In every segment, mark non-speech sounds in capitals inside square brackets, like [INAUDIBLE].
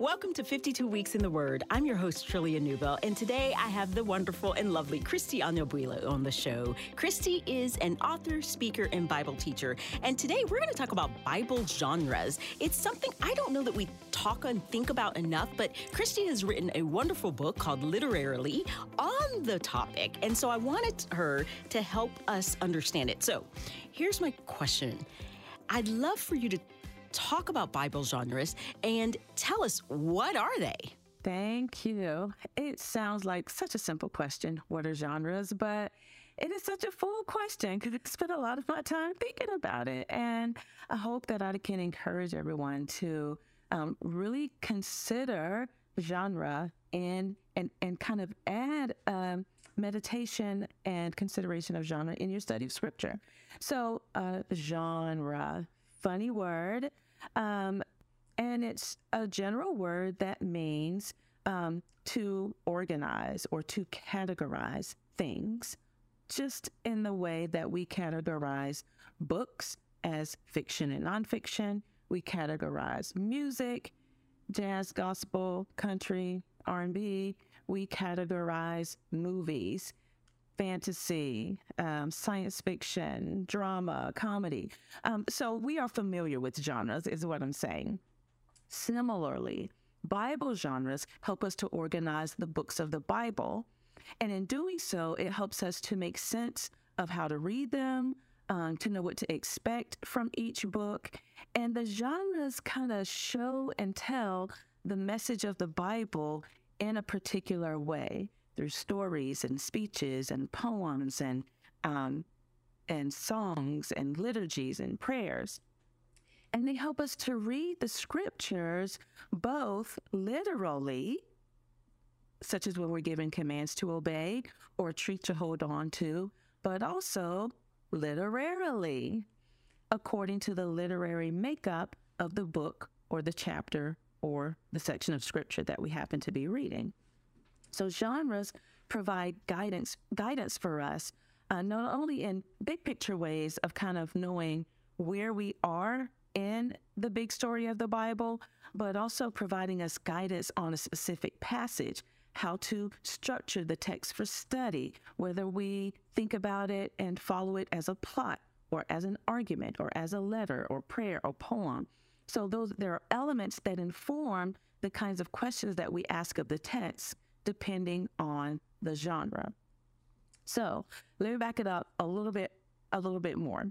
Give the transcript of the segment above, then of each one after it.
Welcome to 52 Weeks in the Word. I'm your host, Trillia Newbell, and today I have the wonderful and lovely Kristie Anyabwile on the show. Kristie is an author, speaker, and Bible teacher, and today we're going to talk about Bible genres. It's something I don't know that we talk and think about enough, but Kristie has written a wonderful book called Literarily on the topic, and so I wanted her to help us understand it. So here's my question I'd love for you to talk about Bible genres and tell us what are they? Thank you. It sounds like such a simple question. What are genres? But it is such a full question because I spent a lot of my time thinking about it. And I hope that I can encourage everyone to um, really consider genre and, and, and kind of add um, meditation and consideration of genre in your study of scripture. So, uh, genre funny word. Um, and it's a general word that means um, to organize or to categorize things, just in the way that we categorize books as fiction and nonfiction. We categorize music, jazz, gospel, country, R&B. We categorize movies fantasy, um, science fiction, drama, comedy. Um, so we are familiar with genres, is what I'm saying. Similarly, Bible genres help us to organize the books of the Bible. And in doing so, it helps us to make sense of how to read them, um, to know what to expect from each book. And the genres kind of show and tell the message of the Bible in a particular way through stories and speeches and poems and um, and songs and liturgies and prayers. And they help us to read the scriptures both literally, such as when we're given commands to obey or treat to hold on to, but also literarily, according to the literary makeup of the book or the chapter or the section of scripture that we happen to be reading. So genres provide guidance guidance for us, uh, not only in big picture ways of kind of knowing where we are in the big story of the Bible, but also providing us guidance on a specific passage, how to structure the text for study, whether we think about it and follow it as a plot or as an argument or as a letter or prayer or poem. So those there are elements that inform the kinds of questions that we ask of the text depending on the genre. So let me back it up a little bit, a little bit more.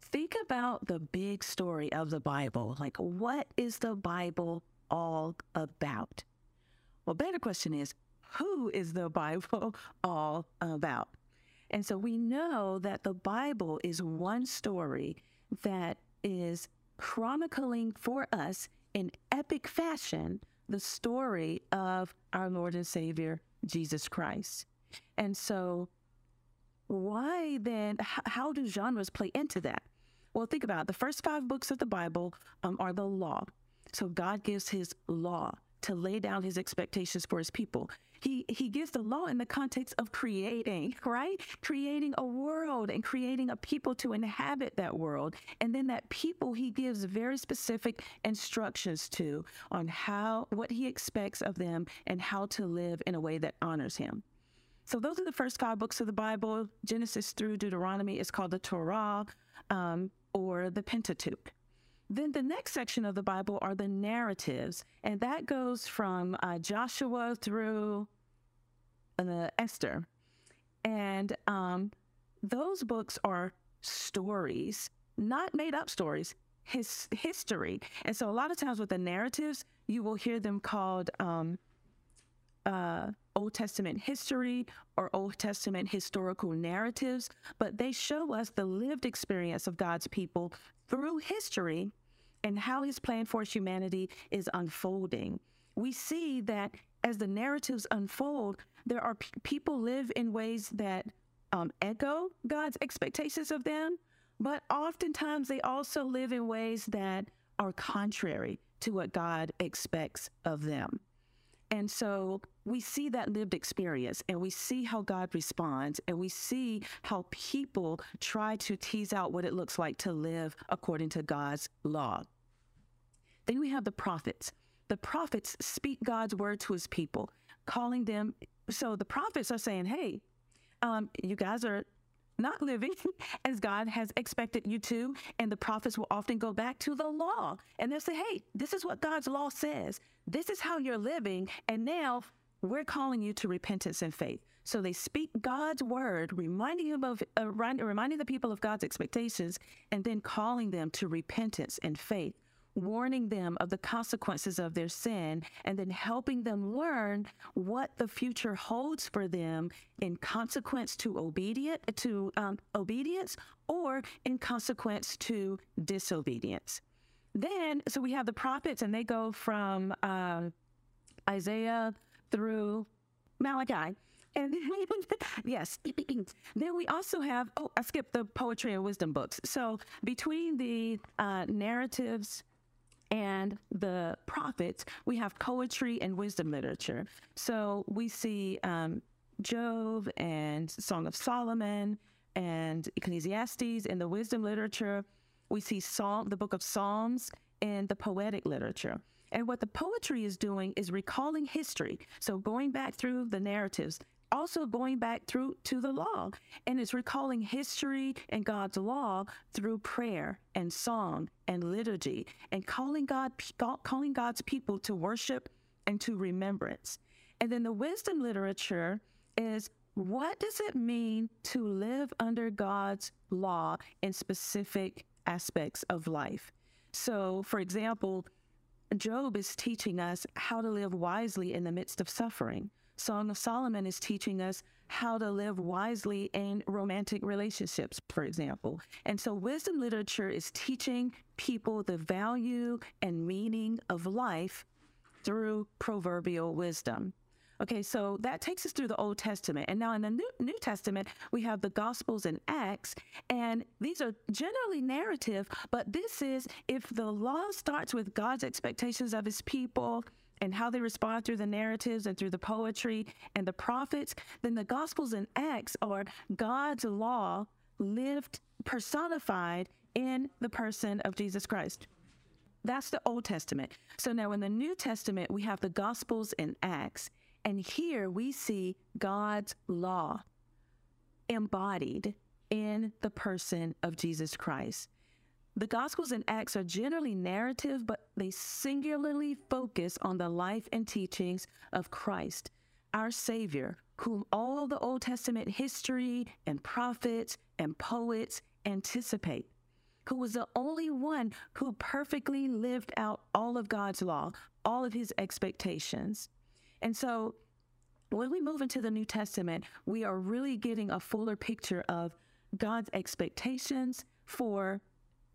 Think about the big story of the Bible. Like, what is the Bible all about? Well, better question is, who is the [LAUGHS] Bible all about? And so we know that the Bible is one story that is chronicling for us in epic fashion the story of our Lord and Savior, Jesus Christ. And so, why then, how do genres play into that? Well, think about it. the first five books of the Bible um, are the law. So, God gives his law to lay down his expectations for his people. He he gives the law in the context of creating, right? Creating a world and creating a people to inhabit that world. And then that people he gives very specific instructions to on how what he expects of them and how to live in a way that honors him. So those are the first five books of the Bible. Genesis through Deuteronomy is called the Torah um, or the Pentateuch. Then the next section of the Bible are the narratives, and that goes from uh, Joshua through uh, Esther. And um, those books are stories, not made up stories, his history. And so a lot of times with the narratives, you will hear them called um, uh, Old Testament history or Old Testament historical narratives, but they show us the lived experience of God's people through history and how his plan for humanity is unfolding. We see that as the narratives unfold, there are people live in ways that um, echo God's expectations of them, but oftentimes they also live in ways that are contrary to what God expects of them. And so we see that lived experience and we see how God responds and we see how people try to tease out what it looks like to live according to God's law. Then we have the prophets. the prophets speak God's word to his people, calling them. So the prophets are saying, hey, um, you guys are not living [LAUGHS] as God has expected you to. And the prophets will often go back to the law and they'll say, hey, this is what God's law says. This is how you're living. And now we're calling you to repentance and faith. So they speak God's word, reminding them of uh, reminding the people of God's expectations, and then calling them to repentance and faith warning them of the consequences of their sin, and then helping them learn what the future holds for them in consequence to obedient to um, obedience or in consequence to disobedience. Then, so we have the prophets, and they go from uh, Isaiah through Malachi. And [LAUGHS] yes, [CLEARS THROAT] then we also have, oh, I skipped the poetry and wisdom books. So between the uh, narratives and the prophets, we have poetry and wisdom literature. So we see um, Job and Song of Solomon and Ecclesiastes in the wisdom literature. We see Psalm, the book of Psalms in the poetic literature. And what the poetry is doing is recalling history. So going back through the narratives also going back through to the law and it's recalling history and God's law through prayer and song and liturgy and calling God calling God's people to worship and to remembrance. And then the wisdom literature is what does it mean to live under God's law in specific aspects of life? So, for example, Job is teaching us how to live wisely in the midst of suffering. Song of Solomon is teaching us how to live wisely in romantic relationships, for example. And so, wisdom literature is teaching people the value and meaning of life through proverbial wisdom. Okay, so that takes us through the Old Testament. And now in the New, New Testament, we have the Gospels and Acts. And these are generally narrative, but this is if the law starts with God's expectations of his people and how they respond through the narratives and through the poetry and the prophets, then the Gospels and Acts are God's law lived, personified in the person of Jesus Christ. That's the Old Testament. So now in the New Testament, we have the Gospels and Acts. And here we see God's law embodied in the person of Jesus Christ. The Gospels and Acts are generally narrative, but they singularly focus on the life and teachings of Christ, our Savior, whom all the Old Testament history and prophets and poets anticipate, who was the only one who perfectly lived out all of God's law, all of his expectations. And so when we move into the New Testament, we are really getting a fuller picture of God's expectations for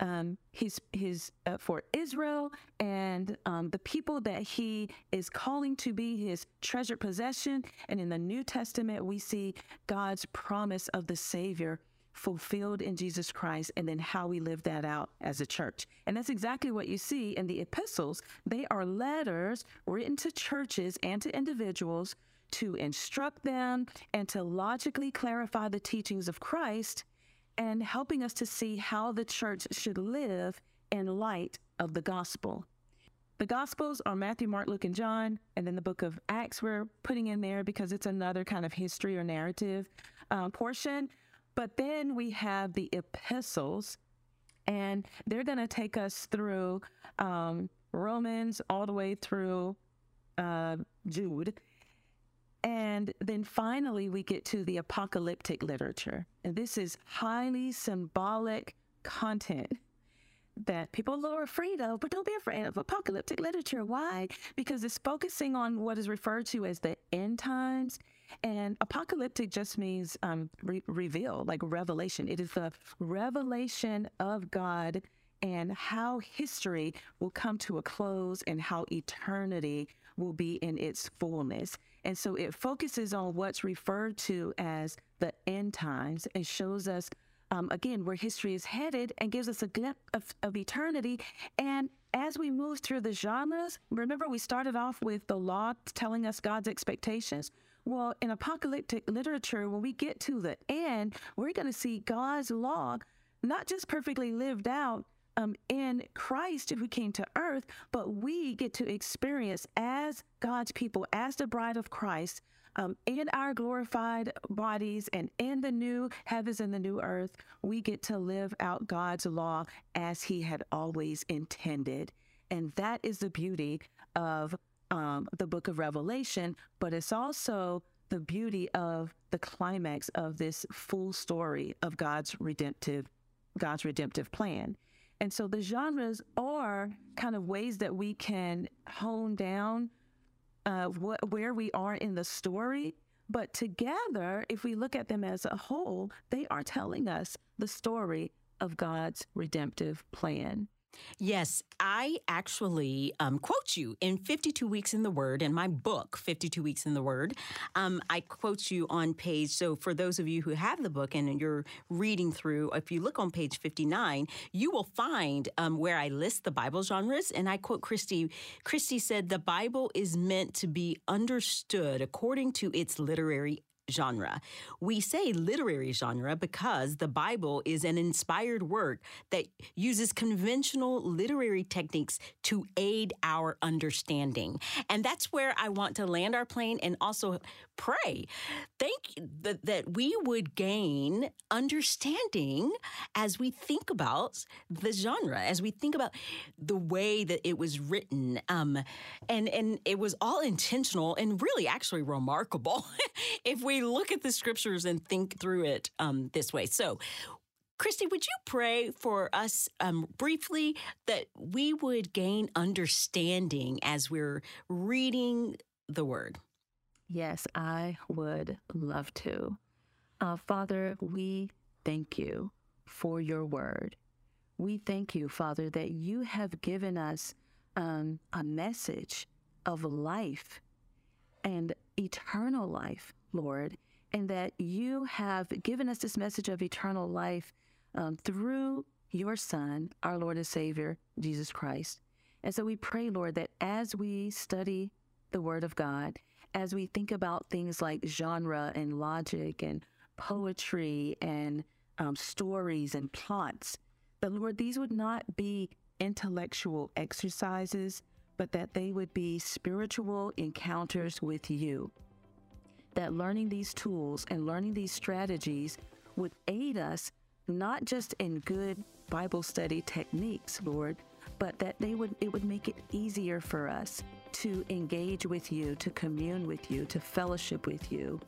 um, his his uh, for Israel and um, the people that he is calling to be his treasured possession. And in the New Testament, we see God's promise of the Savior fulfilled in Jesus Christ, and then how we live that out as a church. And that's exactly what you see in the epistles. They are letters written to churches and to individuals to instruct them and to logically clarify the teachings of Christ and helping us to see how the church should live in light of the gospel. The Gospels are Matthew, Mark, Luke, and John, and then the book of Acts we're putting in there because it's another kind of history or narrative uh, portion. But then we have the epistles, and they're going to take us through um, Romans all the way through uh, Jude. And then finally, we get to the apocalyptic literature. And this is highly symbolic content that people are afraid of, but don't be afraid of apocalyptic literature. Why? Because it's focusing on what is referred to as the end times. And apocalyptic just means um, re- reveal, like revelation. It is the revelation of God and how history will come to a close and how eternity will be in its fullness. And so it focuses on what's referred to as the end times and shows us, um, again, where history is headed and gives us a glimpse of, of eternity. And as we move through the genres, remember we started off with the law telling us God's expectations. Well, in apocalyptic literature, when we get to the end, we're going to see God's law not just perfectly lived out, um, in Christ who came to earth, but we get to experience as God's people, as the bride of Christ, um, in our glorified bodies and in the new heavens and the new earth, we get to live out God's law as He had always intended. And that is the beauty of um, the book of Revelation, but it's also the beauty of the climax of this full story of God's redemptive God's redemptive plan. And so the genres are kind of ways that we can hone down uh, what, where we are in the story. But together, if we look at them as a whole, they are telling us the story of God's redemptive plan. Yes, I actually um, quote you in 52 Weeks in the Word, in my book, 52 Weeks in the Word. Um, I quote you on page, so for those of you who have the book and you're reading through, if you look on page 59, you will find um, where I list the Bible genres. And I quote Kristie. Kristie said, The Bible is meant to be understood according to its literary genre. We say literary genre because the Bible is an inspired work that uses conventional literary techniques to aid our understanding. And that's where I want to land our plane and also pray. Thank that, that we would gain understanding as we think about the genre, as we think about the way that it was written. Um, and, and it was all intentional and really actually remarkable [LAUGHS] if we look at the scriptures and think through it um, this way. So, Kristie, would you pray for us um, briefly that we would gain understanding as we're reading the word? Yes, I would love to. Uh, Father, we thank you for your word. We thank you, Father, that you have given us um, a message of life and eternal life, Lord, and that you have given us this message of eternal life um, through your Son, our Lord and Savior, Jesus Christ. And so we pray, Lord, that as we study the Word of God, as we think about things like genre and logic and poetry and um, stories and plots, that Lord, these would not be intellectual exercises, but that they would be spiritual encounters with you. That learning these tools and learning these strategies would aid us not just in good Bible study techniques, Lord, but that they would it would make it easier for us to engage with you, to commune with you, to fellowship with you,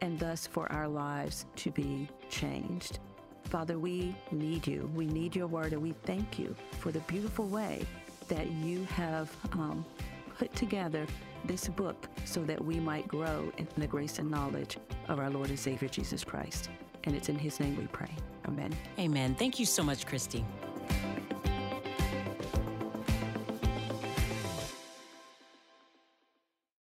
and thus for our lives to be changed. Father, we need you. We need your word, and we thank you for the beautiful way that you have um, put together this book so that we might grow in the grace and knowledge of our Lord and Savior Jesus Christ. And it's in his name we pray. Amen. Amen. Thank you so much, Kristie.